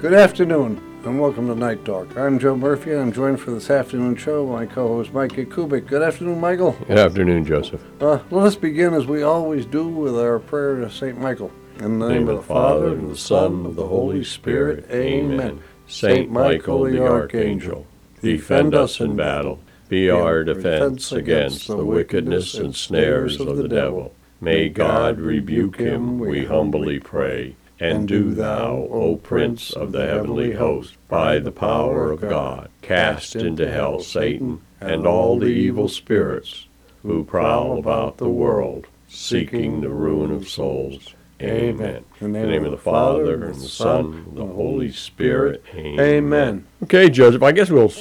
Good afternoon, and welcome to Knight Talk. I'm Joe Murphy, I'm joined for this afternoon show by my co-host Mike Kubik. Good afternoon, Michael. Good afternoon, Joseph. Uh, let us begin as we always do with our prayer to Saint Michael. In the name, of the Father, and the Son, and of the Holy Spirit. Amen. Saint Michael the Archangel, defend us in battle. Be our defense against the wickedness and snares of the devil. May God rebuke him, we humbly pray. And do thou, O Prince of the heavenly host, by the power of God, cast into hell Satan and all the evil spirits who prowl about the world, seeking the ruin of souls. Amen. In the name of the Father, and the Son, and the Holy Spirit. Amen. Okay, Joseph, I guess we'll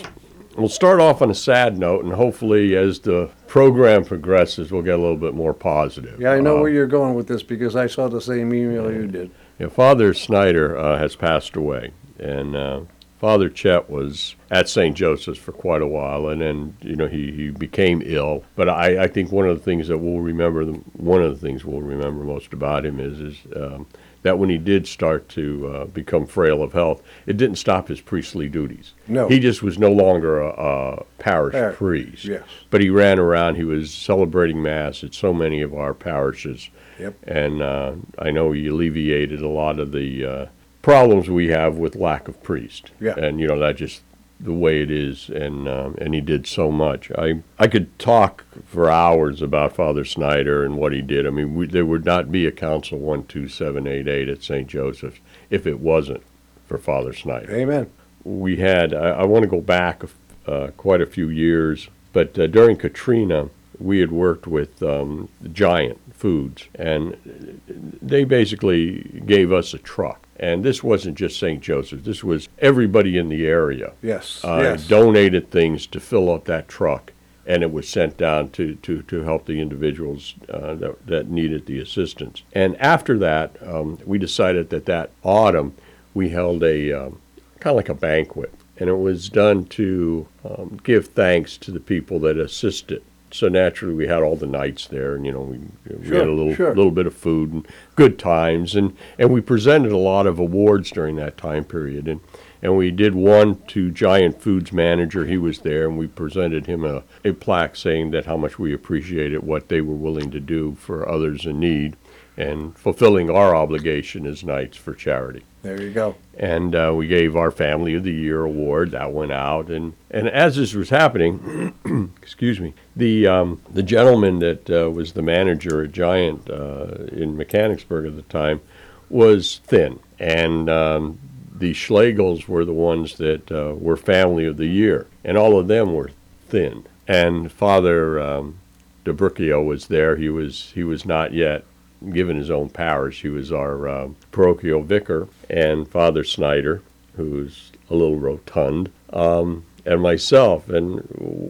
we'll start off on a sad note, and hopefully, as the program progresses, we'll get a little bit more positive. Yeah, I know Uh, where you're going with this because I saw the same email you did. Yeah, Father Snyder uh, has passed away, and uh, Father Chet was at St. Joseph's for quite a while, and then you know he, he became ill. But I, I think one of the things that we'll remember, one of the things we'll remember most about him is is um, that when he did start to uh, become frail of health, it didn't stop his priestly duties. No. he just was no longer a, a parish Par- priest. yes. but he ran around. He was celebrating mass at so many of our parishes Yep. and uh, I know he alleviated a lot of the uh, problems we have with lack of priest. Yeah. And you know that just the way it is, and um, and he did so much. I I could talk for hours about Father Snyder and what he did. I mean, we, there would not be a Council one two seven eight eight at St. Joseph's if it wasn't for Father Snyder Amen. we had, I, I want to go back uh, quite a few years, but uh, during Katrina, we had worked with um, Giant Foods, and they basically gave us a truck. And this wasn't just St. Joseph, this was everybody in the area Yes. uh, yes. donated things to fill up that truck, and it was sent down to, to, to help the individuals uh, that, that needed the assistance. And after that, um, we decided that that autumn we held a um, kind of like a banquet, and it was done to um, give thanks to the people that assisted. So naturally, we had all the knights there, and you know, we, we Sure, had a little sure. little bit of food and good times, and and we presented a lot of awards during that time period, and and we did one to Giant Foods manager. He was there, and we presented him a, a plaque saying that how much we appreciated what they were willing to do for others in need, and fulfilling our obligation as knights for charity There you go. and uh, we gave our Family of the Year award. That went out, and and as this was happening, excuse me, the um, the gentleman that uh, was the manager at Giant uh, in Mechanicsburg at the time was thin, and um, the Schlegels were the ones that uh, were Family of the Year, and all of them were thin. And Father um, DeBrucchio was there. He was he was not yet given his own powers. He was our um, parochial vicar, and Father Snyder, who's a little rotund, um, and myself. And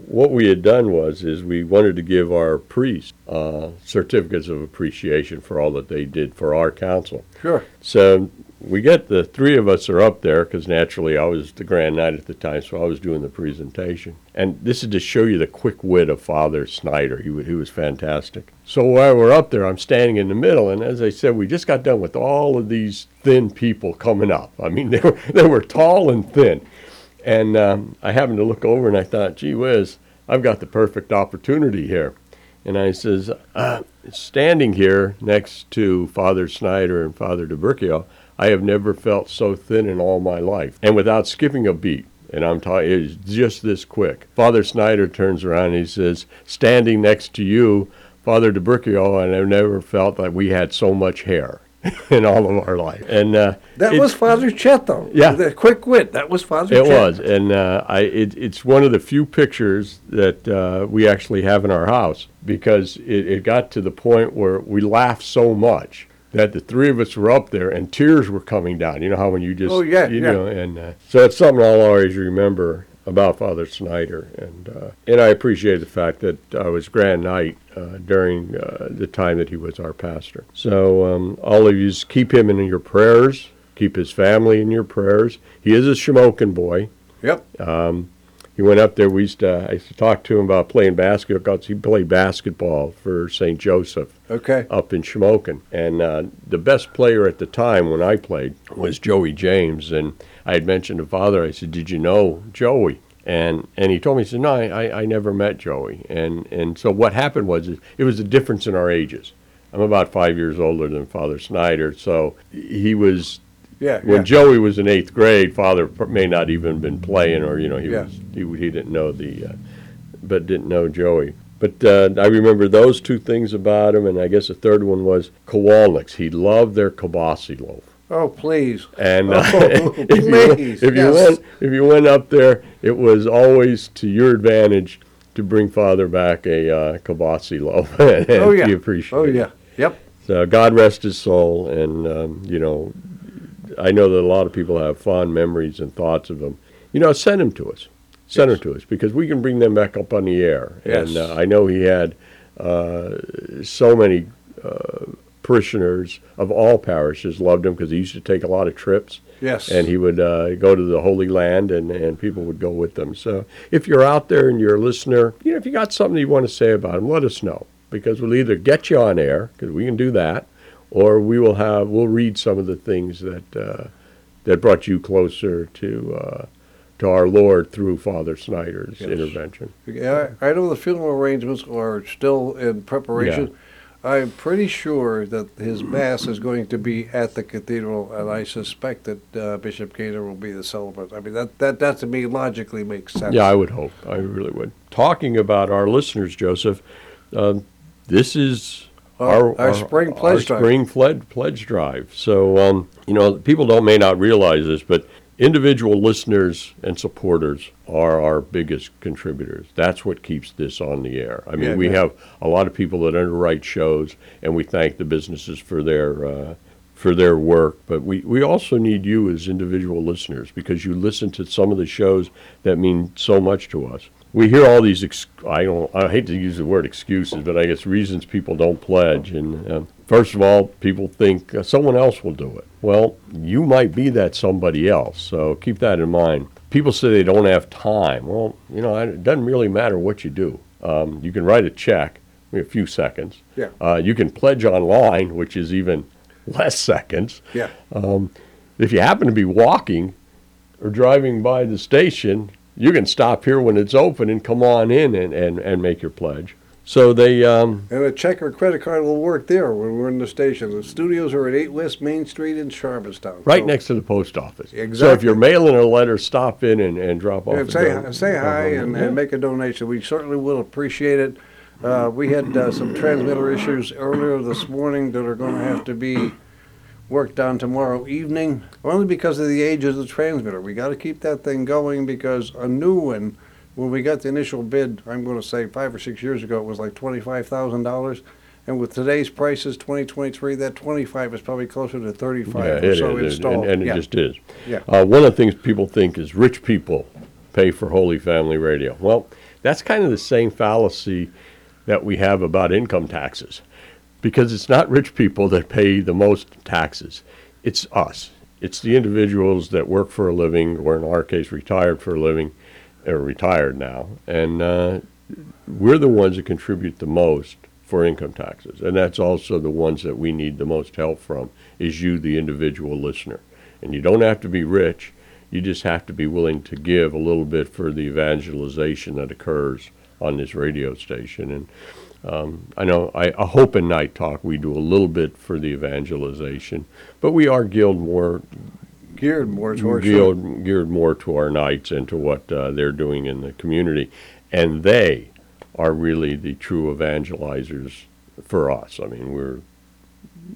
what we had done was is we wanted to give our priests uh, certificates of appreciation for all that they did for our council. Sure. So we get the three of us are up there because naturally I was the grand knight at the time, so I was doing the presentation. And this is to show you the quick wit of Father Snyder. He, he was fantastic. So while we're up there, I'm standing in the middle, and as I said, we just got done with all of these thin people coming up. I mean, they were they were tall and thin. And um, I happened to look over, and I thought, gee whiz, I've got the perfect opportunity here. And I says, uh, standing here next to Father Snyder and Father DeBrucchio, I have never felt so thin in all my life. And without skipping a beat, and I'm talking, it's just this quick. Father Snyder turns around and he says, standing next to you, Father DeBrucchio, and I've never felt that we had so much hair in all of our life. And uh, That was Father Chet, though. Yeah. The quick wit. That was Father it Chet. was, and uh, I it, it's one of the few pictures that uh, we actually have in our house because it, it got to the point where we laughed so much that the three of us were up there and tears were coming down. You know how when you just Oh, yeah, you yeah. know, and uh, so it's something I'll always remember about Father Snyder, and uh, and I appreciate the fact that I was Grand Knight uh, during uh, the time that he was our pastor. So um, all of you keep him in your prayers, keep his family in your prayers. He is a Shamokin boy. Yep. He went up there. We used to, I used to talk to him about playing basketball because He played basketball for St. Joseph Okay. up in Shamokin. And uh, the best player at the time when I played was Joey James. And I had mentioned to father, I said, Did you know Joey? And and he told me, he said, No, I, I, never met Joey. And and so what happened was it was a difference in our ages. I'm about five years older than Father Snyder, so he was Yeah. when yeah. Joey was in eighth grade, Father may not even been playing, or you know, he Yeah. was he, he didn't know the, uh, but didn't know Joey. But uh, I remember those two things about him, and I guess the third one was Kowalniks. He loved their kibasi loaf, oh, please. and uh, Oh, if you please, if you yes. went if you went up there, it was always to your advantage to bring Father back a uh, kibasi loaf, and Oh, yeah. he appreciated. Oh, it. yeah. Yep. So God rest his soul, and um, you know, I know that a lot of people have fond memories and thoughts of him. You know, send them to us, send Yes. them to us because we can bring them back up on the air. Yes. And uh, I know he had uh, so many uh, parishioners of all parishes loved him because he used to take a lot of trips Yes. and he would uh, go to the Holy Land, and, and people would go with them. So if you're out there and you're a listener, you know, if you got something you want to say about him, let us know because we'll either get you on air because we can do that, or we will have we'll read some of the things that uh, that brought you closer to uh, to our Lord through Father Snyder's Yes. intervention. Yeah, I I know the funeral arrangements are still in preparation. Yeah. I'm pretty sure that his mass is going to be at the cathedral, and I suspect that uh, Bishop Gainer will be the celebrant. I mean, that, that, that to me logically makes sense. Yeah, I would hope. I really would. Talking about our listeners, Joseph, um, this is Our- our spring pledge drive. spring fled, pledge drive. So, um, you know, people don't may not realize this, but individual listeners and supporters are our biggest contributors. That's what keeps this on the air. I mean, Yeah, we yeah. have a lot of people that underwrite shows, and we thank the businesses for their. Uh, for their work, but we, we also need you as individual listeners because you listen to some of the shows that mean so much to us. We hear all these ex- I don't I hate to use the word excuses, but I guess reasons people don't pledge. And um, first of all, people think uh, someone else will do it. Well, you might be that somebody else, so keep that in mind. People say they don't have time. Well, you know, it doesn't really matter what you do. Um, you can write a check, a few seconds. Yeah. Uh, you can pledge online, which is even less seconds. Yeah. If you happen to be walking or driving by the station, you can stop here when it's open and come on in and, and, and make your pledge. So they, um, And a check or credit card will work there when we're in the station. The studios are at 8 West Main Street in Shiremanstown. right So- next to the post office. Exactly. So if you're mailing a letter, stop in and, and drop off. Yeah, a say, don- say hi and, and make a donation. We certainly will appreciate it. Uh, we had uh, some transmitter issues earlier this morning that are going to have to be worked on tomorrow evening, only because of the age of the transmitter. We got to keep that thing going because a new one, when we got the initial bid, I'm going to say five or six years ago, it was like twenty-five thousand dollars. And with today's prices, 2023, that 25 is probably closer to 35 Yeah, or it so is, installed. And, and yeah. it just is. Yeah. Uh, one of the things people think is rich people pay for Holy Family Radio. Well, that's kind of the same fallacy that we have about income taxes, because it's not rich people that pay the most taxes. It's us. It's the individuals that work for a living, or in our case, retired for a living, or retired now, and uh, we're the ones that contribute the most for income taxes, and that's also the ones that we need the most help from. Is you, the individual listener, and you don't have to be rich. You just have to be willing to give a little bit for the evangelization that occurs on this radio station. And um, I know I, I hope in Knight Talk we do a little bit for the evangelization, but we are geared more Geared more towards geared, geared more to our knights and to what uh, they're doing in the community. And they are really the true evangelizers for us. I mean, we're,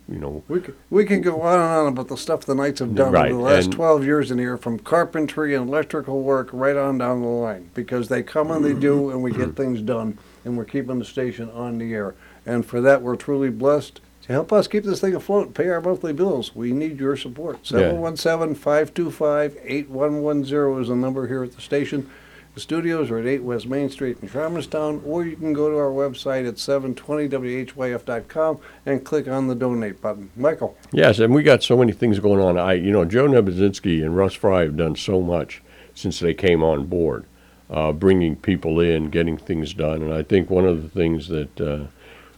you know, We can, we can go on and on about the stuff the Knights have done Right, over the last and- 12 years in here, from carpentry and electrical work right on down the line, because they come and they do, and we get things done, and we're keeping the station on the air. And for that, we're truly blessed. To help us keep this thing afloat, and pay our monthly bills, we need your support. Yeah. 717-525-8110 is the number here at the station. The studios are at 8 West Main Street in Shiremanstown, or you can go to our website at 720whyf.com and click on the donate button. Michael? Yes, and we got so many things going on. I, you know, Joe Nebuzinski and Russ Fry have done so much since they came on board. Uh, bringing people in, getting things done. And I think one of the things that uh,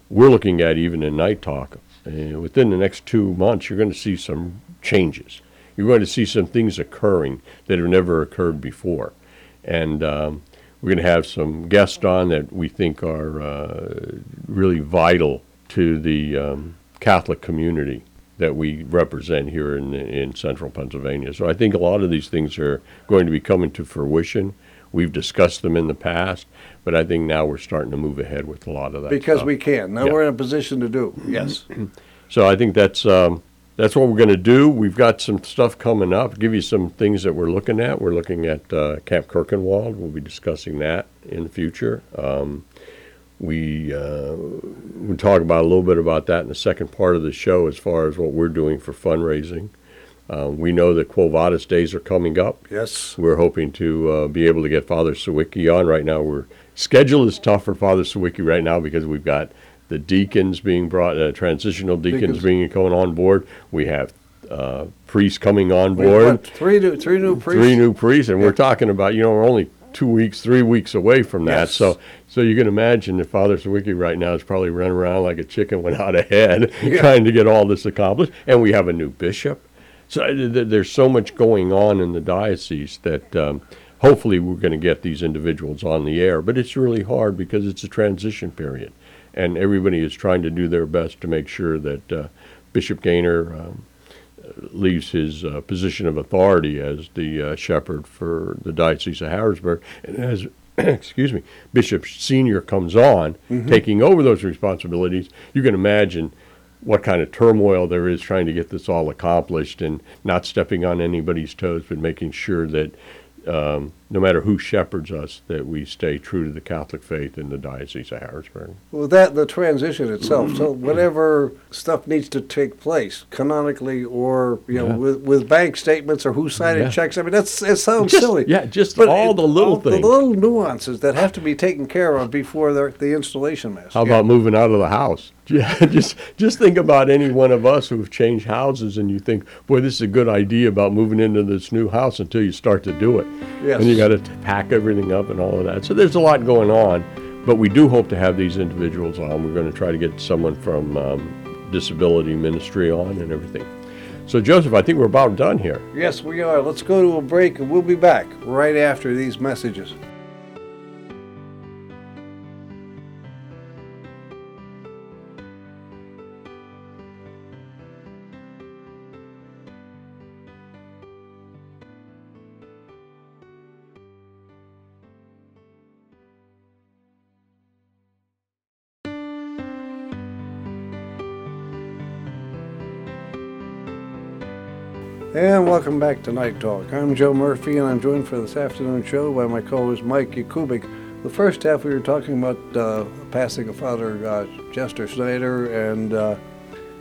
we're looking at, even in Knight Talk, uh, within the next two months, you're going to see some changes. You're going to see some things occurring that have never occurred before. And um, we're going to have some guests on that we think are uh, really vital to the um, Catholic community that we represent here in, in central Pennsylvania. So I think a lot of these things are going to be coming to fruition. We've discussed them in the past, but I think now we're starting to move ahead with a lot of that. Because stuff. we can. Now Yeah. we're in a position to do. Yes. So I think that's um, that's what we're going to do. We've got some stuff coming up. Give you some things that we're looking at. We're looking at uh, Camp Kirchenwald. We'll be discussing that in the future. Um, we uh, we talk about a little bit about that in the second part of the show as far as what we're doing for fundraising. Uh, we know that Quo Vadis days are coming up. Yes. We're hoping to uh, be able to get Father Sawicki on right now. We're schedule is tough for Father Sawicki right now because we've got the deacons being brought, uh, transitional deacons, Deacons. being coming on board. We have uh, priests coming on board, three new, three new priests. three new priests, and Yeah. we're talking about you know we're only two weeks, three weeks away from that. Yes. So so you can imagine that Father Sawicki right now is probably running around like a chicken without a head, Yeah. trying to get all this accomplished. And we have a new bishop. So uh, th- th- there's so much going on in the diocese that um, hopefully we're going to get these individuals on the air. But it's really hard because it's a transition period, and everybody is trying to do their best to make sure that uh, Bishop Gainer um, leaves his uh, position of authority as the uh, shepherd for the Diocese of Harrisburg, and as excuse me, Bishop Senior comes on, taking over those responsibilities. You can imagine what kind of turmoil there is trying to get this all accomplished, and not stepping on anybody's toes, but making sure that um, no matter who shepherds us, that we stay true to the Catholic faith in the Diocese of Harrisburg. Well, that the transition itself. So mm-hmm. whatever stuff needs to take place canonically, or you know, Yeah. with, with bank statements, or who signing Yeah. checks. I mean, that's it sounds Just- silly. yeah, just But all it- the little all things. the little nuances that have to be taken care of before the, the installation mass. How Yeah. about moving out of the house? Yeah, just just think about any one of us who've changed houses, and you think, boy, this is a good idea about moving into this new house until you start to do it. Yes. Got to pack everything up and all of that. So there's a lot going on, but we do hope to have these individuals on. We're going to try to get someone from um, disability ministry on and everything. So Joseph, I think we're about done here. Yes, we are. Let's go to a break, and we'll be back right after these messages. And welcome back to Knight Talk. I'm Joe Murphy, and I'm joined for this afternoon show by my co-host Mike Yakubik. The first half we were talking about uh, passing of Father uh, Chester Snyder and uh,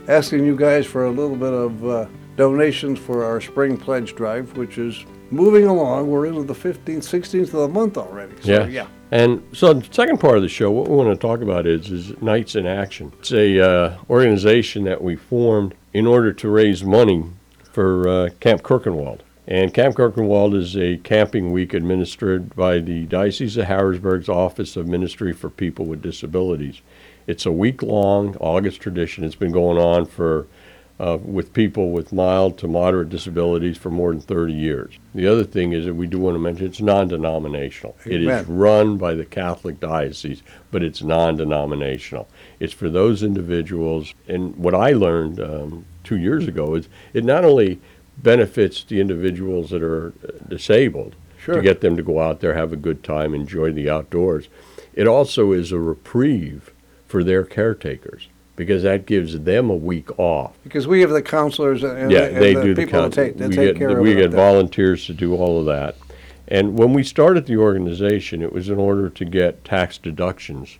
asking you guys for a little bit of uh, donations for our spring pledge drive, which is moving along. We're into the 15th, 16th of the month already. So, yeah. And so the second part of the show, what we want to talk about is is Knights in Action. It's a uh, organization that we formed in order to raise money for uh, Camp Kirchenwald. And Camp Kirchenwald is a camping week administered by the Diocese of Harrisburg's Office of Ministry for People with Disabilities. It's a week-long August tradition. It's been going on for uh, with people with mild to moderate disabilities for more than 30 years. The other thing is that we do want to mention it's non-denominational. It is run by the Catholic diocese, but it's non-denominational. It's for those individuals. And what I learned um, two years ago is it not only benefits the individuals that are disabled Sure. to get them to go out there, have a good time, enjoy the outdoors. It also is a reprieve for their caretakers because that gives them a week off. Because we have the counselors and, Yeah, and they the do the people count. that take, that we take get, care of we get volunteers to do all of that. And when we started the organization, it was in order to get tax deductions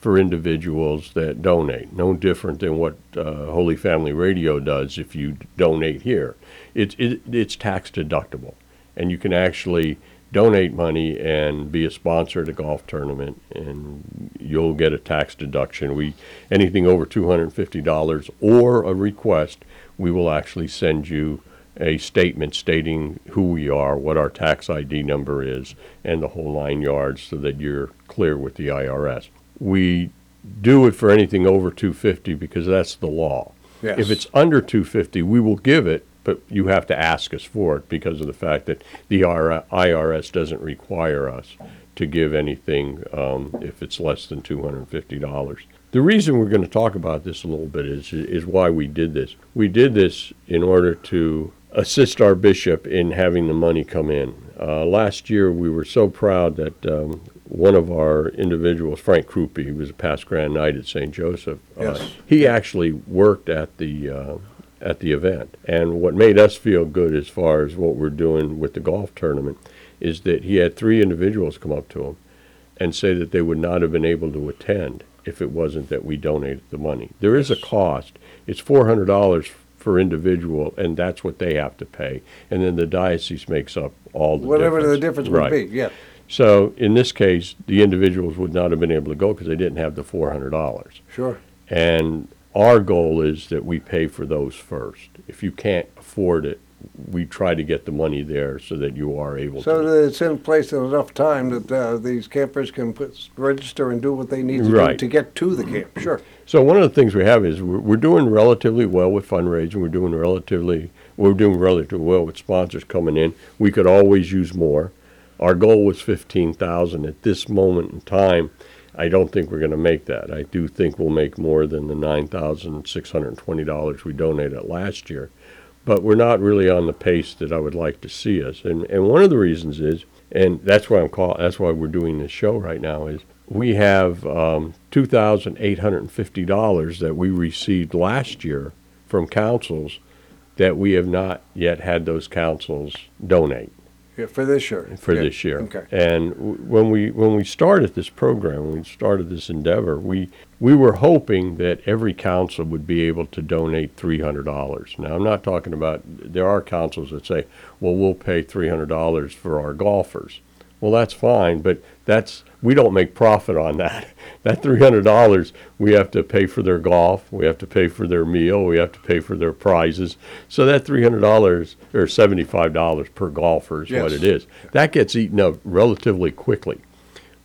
for individuals that donate. No different than what uh, Holy Family Radio does if you donate here. It's it, it's tax deductible, and you can actually donate money and be a sponsor at a golf tournament, and you'll get a tax deduction. We anything over two hundred and fifty dollars or a request, we will actually send you a statement stating who we are, what our tax ID number is, and the whole nine yards so that you're clear with the IRS. We do it for anything over 250 because that's the law. Yes. If it's under 250, we will give it, but you have to ask us for it because of the fact that the IRS doesn't require us to give anything um, if it's less than $250. The reason we're going to talk about this a little bit is is why we did this. We did this in order to assist our bishop in having the money come in. Uh, last year, we were so proud that um, one of our individuals, Frank Krupe, he was a past Grand Knight at St. Joseph. uh, Yes. he actually worked at the uh, at the event, and what made us feel good as far as what we're doing with the golf tournament is that he had three individuals come up to him and say that they would not have been able to attend if it wasn't that we donated the money. There is a cost. It's four hundred dollars for individual, and that's what they have to pay, and then the diocese makes up all the Whatever the difference. difference would be, yeah. So in this case, the individuals would not have been able to go because they didn't have the four hundred dollars. Sure. And our goal is that we pay for those first. If you can't afford it, we try to get the money there so that you are able So to. So that it's in place in enough time that uh, these campers can put, register and do what they need to Right. do to get to the camp. Sure. So one of the things we have is we're, we're doing relatively well with fundraising. We're doing relatively we're doing relatively well with sponsors coming in. We could always use more. Our goal was fifteen thousand. At this moment in time, I don't think we're going to make that. I do think we'll make more than the nine thousand six hundred twenty dollars we donated last year, but we're not really on the pace that I would like to see us. And and one of the reasons is, and that's why I'm call that's why we're doing this show right now is we have um, two thousand eight hundred and fifty dollars that we received last year from councils that we have not yet had those councils donate Yeah, for this year. for Yeah. this year. Okay. And w- when we when we started this program, when we started this endeavor, we we were hoping that every council would be able to donate three hundred dollars. Now, I'm not talking about there are councils that say, "Well, we'll pay three hundred dollars for our golfers." Well, that's fine, but that's we don't make profit on that. That three hundred dollars we have to pay for their golf, we have to pay for their meal, we have to pay for their prizes. So that three hundred dollars or seventy five dollars per golfer is what it is. That gets eaten up relatively quickly.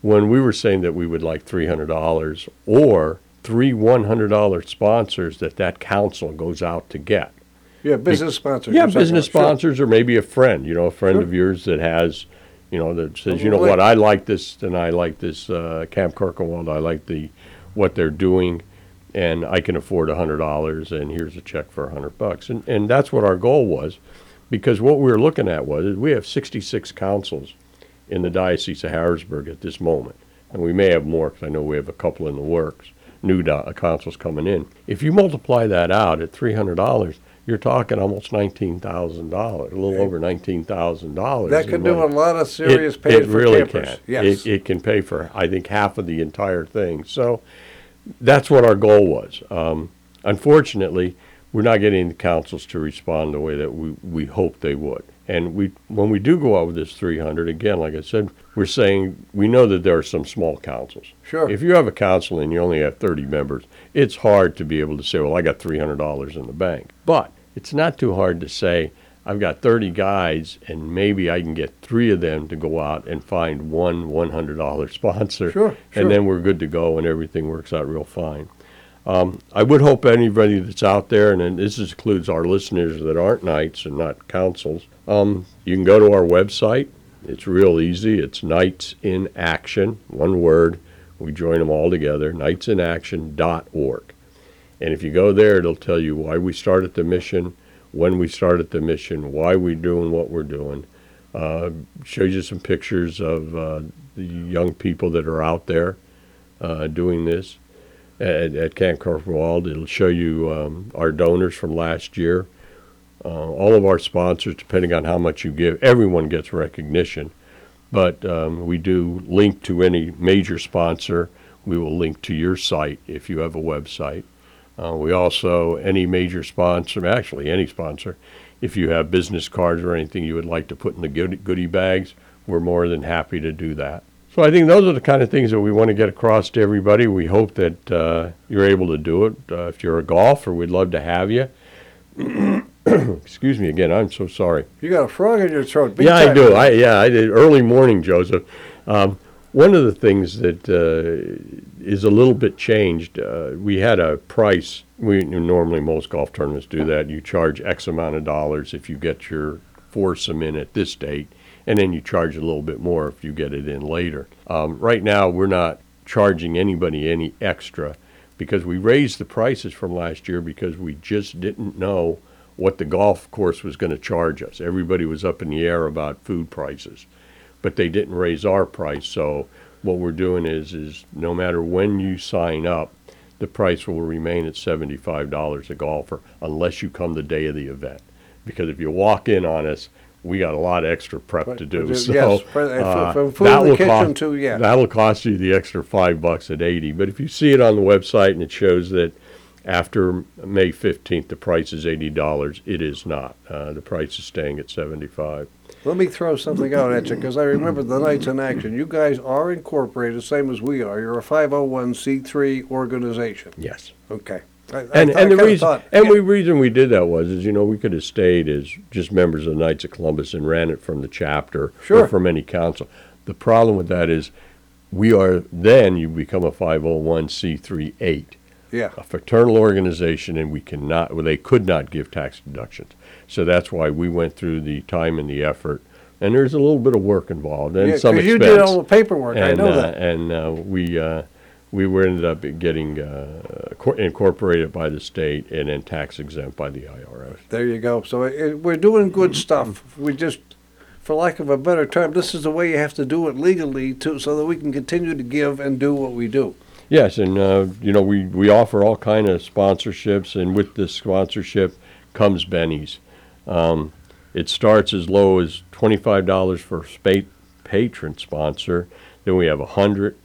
When we were saying that we would like three hundred dollars or three one hundred dollar sponsors that that council goes out to get. Yeah, business sponsors. Yeah, business Sure. sponsors or maybe a friend, you know, a friend Sure. of yours that has, you know, that says, you know what, I like this and I like this uh, Camp Kirchenwald, I like the what they're doing, and I can afford a hundred dollars, and here's a check for a hundred bucks, and and that's what our goal was, because what we were looking at was we have 66 councils in the diocese of Harrisburg at this moment, and we may have more because I know we have a couple in the works, new do- councils coming in. If you multiply that out at three hundred dollars, you're talking almost nineteen thousand dollars, a little over nineteen thousand dollars. That could do a lot of serious it, pay it for really campers. can. Yes. It, it can pay for, I think, half of the entire thing. So that's what our goal was. Um, unfortunately, we're not getting the councils to respond the way that we, we hoped they would. And we, when we do go out with this 300, again, like I said, we're saying we know that there are some small councils. Sure. If you have a council and you only have 30 members, it's hard to be able to say, well, I got $300 in the bank. But it's not too hard to say, I've got 30 guys and maybe I can get three of them to go out and find one $100 sponsor. Sure, sure. And then we're good to go and everything works out real fine. Um, I would hope anybody that's out there, and this includes our listeners that aren't knights and not councils, um, you can go to our website. It's real easy. It's Knights in Action, one word. We join them all together, knightsinaction.org. And if you go there, it'll tell you why we started the mission, when we started the mission, why we're doing what we're doing. Uh, shows you some pictures of uh, the young people that are out there uh, doing this at, at Camp Kirkwald. It'll show you um, our donors from last year. Uh, all of our sponsors, depending on how much you give, everyone gets recognition. But um, we do link to any major sponsor. We will link to your site if you have a website. Uh, we also, any major sponsor, actually any sponsor, if you have business cards or anything you would like to put in the goodie bags, we're more than happy to do that. So I think those are the kind of things that we want to get across to everybody. We hope that uh, you're able to do it. Uh, if you're a golfer, we'd love to have you. excuse me again. I'm so sorry. You got a frog in your throat. Big yeah, I do. I yeah, I did early morning, Joseph. Um, one of the things that uh, is a little bit changed. Uh, we had a price. We normally most golf tournaments do that. You charge X amount of dollars if you get your foursome in at this date, and then you charge a little bit more if you get it in later. Um, right now, we're not charging anybody any extra because we raised the prices from last year because we just didn't know what the golf course was going to charge us. Everybody was up in the air about food prices, but they didn't raise our price. So what we're doing is is no matter when you sign up, the price will remain at seventy-five dollars a golfer unless you come the day of the event. Because if you walk in on us, we got a lot of extra prep to do. yes, So uh, uh, from food that in the will kitchen cost- to- yeah. That'll cost you the extra five bucks at eighty. But if you see it on the website and it shows that after May fifteenth, the price is eighty dollars, it is not. Uh, the price is staying at seventy-five. Let me throw something out at you because I remember the Knights in Action. You guys are incorporated, same as we are. You're a 501c3 organization. Yes. Okay. I, I And, thought- I the kinda reason, thought- and we reason we did that was, is, you know, we could have stayed as just members of the Knights of Columbus and ran it from the chapter Sure. or from any council. The problem with that is, we are, then you become a five oh one C three eight, yeah. a fraternal organization, and we cannot, well, they could not give tax deductions. So that's why we went through the time and the effort, and there's a little bit of work involved and Yeah, some 'cause expense. you did all the paperwork. I and, know uh, that. And uh, we uh, we were ended up getting uh, incorporated by the state and then tax exempt by the IRS. There you go. So it, we're doing good stuff. We just, for lack of a better term, this is the way you have to do it legally to, so that we can continue to give and do what we do. Yes, and uh, you know we, we offer all kind of sponsorships, and with this sponsorship comes bennies. Um, it starts as low as twenty five dollars for spa- patron sponsor. Then we have a hundred,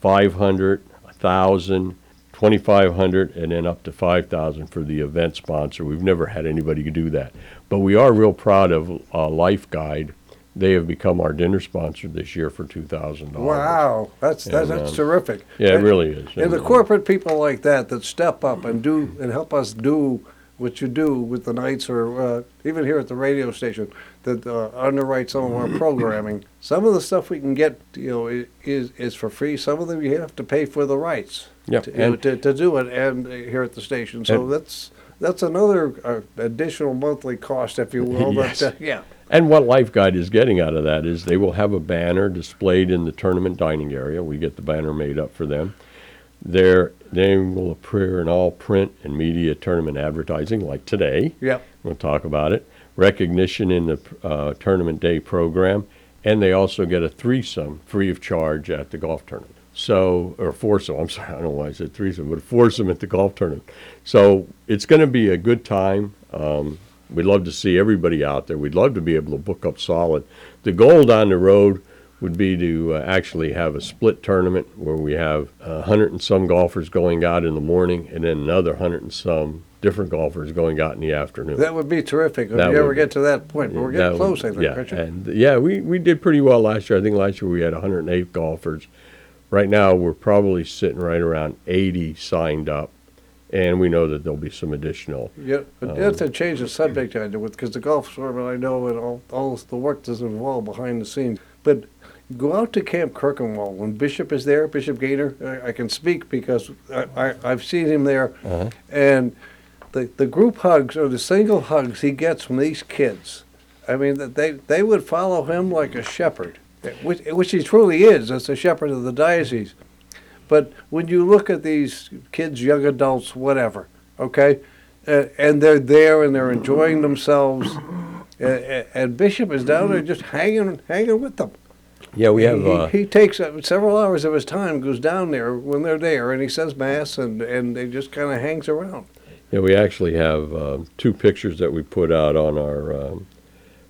three hundred, five hundred, a thousand, twenty five hundred, and then up to five thousand for the event sponsor. We've never had anybody do that, but we are real proud of uh, Life Guide. They have become our dinner sponsor this year for two thousand dollars. Wow, that's that's, And, that's um, terrific. Yeah, it really is. And the And, uh, corporate people like that that step up and do and help us do what you do with the knights or uh, even here at the radio station that uh, underwrite some of our programming. Some of the stuff we can get, you know, is is for free. Some of them you have to pay for the rights Yeah, to, and- to, to do it, and uh, here at the station. So that's that's another uh, additional monthly cost, if you will. Yes. But uh, yeah, And what Life Guide is getting out of that is they will have a banner displayed in the tournament dining area. We get the banner made up for them. Their name will appear in all print and media tournament advertising, like today. yeah. We'll talk about it. Recognition in the uh, tournament day program, and they also get a threesome free of charge at the golf tournament. So, or foursome. I'm sorry, I don't know why I said threesome, but a foursome at the golf tournament. So it's going to be a good time. Um, we'd love to see everybody out there. We'd love to be able to book up solid. The goal down the road would be to uh, actually have a split tournament where we have a hundred and some golfers going out in the morning, and then another hundred and some different golfers going out in the afternoon. That would be terrific if That you ever get to that point. But we're That getting would- I think, yeah, aren't you? and yeah, we, we did pretty well last year. I think last year we had 108 golfers. Right now, we're probably sitting right around 80 signed up, and we know that there'll be some additional. Yeah, but Um, that's to change the subject I do with, because the golf tournament I know and all, all the work that's involved behind the scenes. But go out to Camp Kirchenwald when Bishop is there, Bishop Gainer. I, I can speak because I, I, I've seen him there, Uh-huh. and the the group hugs or the single hugs he gets from these kids. I mean, that they they would follow him like a shepherd, which, which he truly is. As a shepherd of the diocese. But when you look at these kids, young adults, whatever, okay, uh, and they're there and they're enjoying themselves, uh, and Bishop is down there just hanging, hanging with them. Yeah, we have. he, Uh, he takes uh, several hours of his time, goes down there when they're there, and he says mass, and and they just kind of hangs around. Yeah, we actually have um, two pictures that we put out on our um,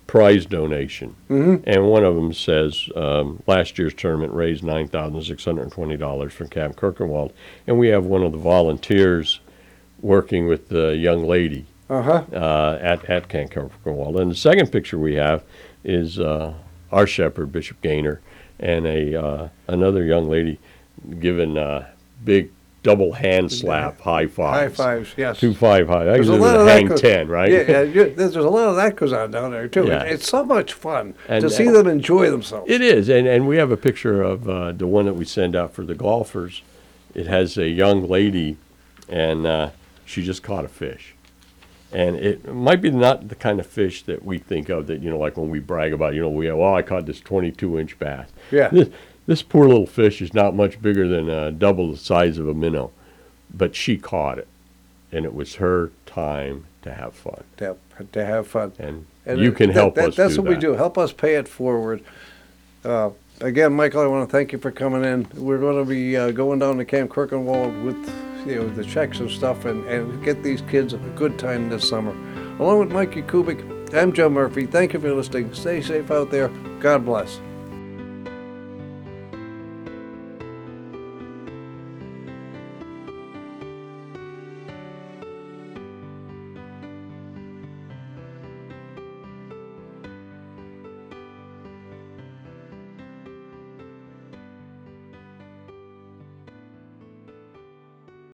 prize donation, hmm and one of them says um, last year's tournament raised nine thousand six hundred and twenty dollars from Camp Kirchenwald, and we have one of the volunteers working with the young lady Uh huh. uh, at, at Camp Kirchenwald. And the second picture we have is uh, our shepherd, Bishop Gainer, and a uh, another young lady giving uh, big double hand slap, high High fives. fives, yes. Two five high. There's a lot of that hang goes- ten, right? Yeah, yeah you, there's, there's a lot of that goes on down there too. Yeah. It's so much fun And- to see them enjoy themselves. It is, and, and we have a picture of uh, the one that we send out for the golfers. It has a young lady, and uh, she just caught a fish. And it might be not the kind of fish that we think of that, you know, like when we brag about, you know, we oh, I caught this 22 inch bass. Yeah. This, this poor little fish is not much bigger than uh, double the size of a minnow, but she caught it. And it was her time to have fun. to, to have fun. And, And you it- can that- help that- us That's what we do. Help us pay it forward. Uh, again, Michael, I want to thank you for coming in. We're going to be uh, going down to Camp Kirchenwald with you know the checks and stuff, and, and get these kids a good time this summer. Along with Mikey Kubik, I'm Joe Murphy. Thank you for listening. Stay safe out there. God bless.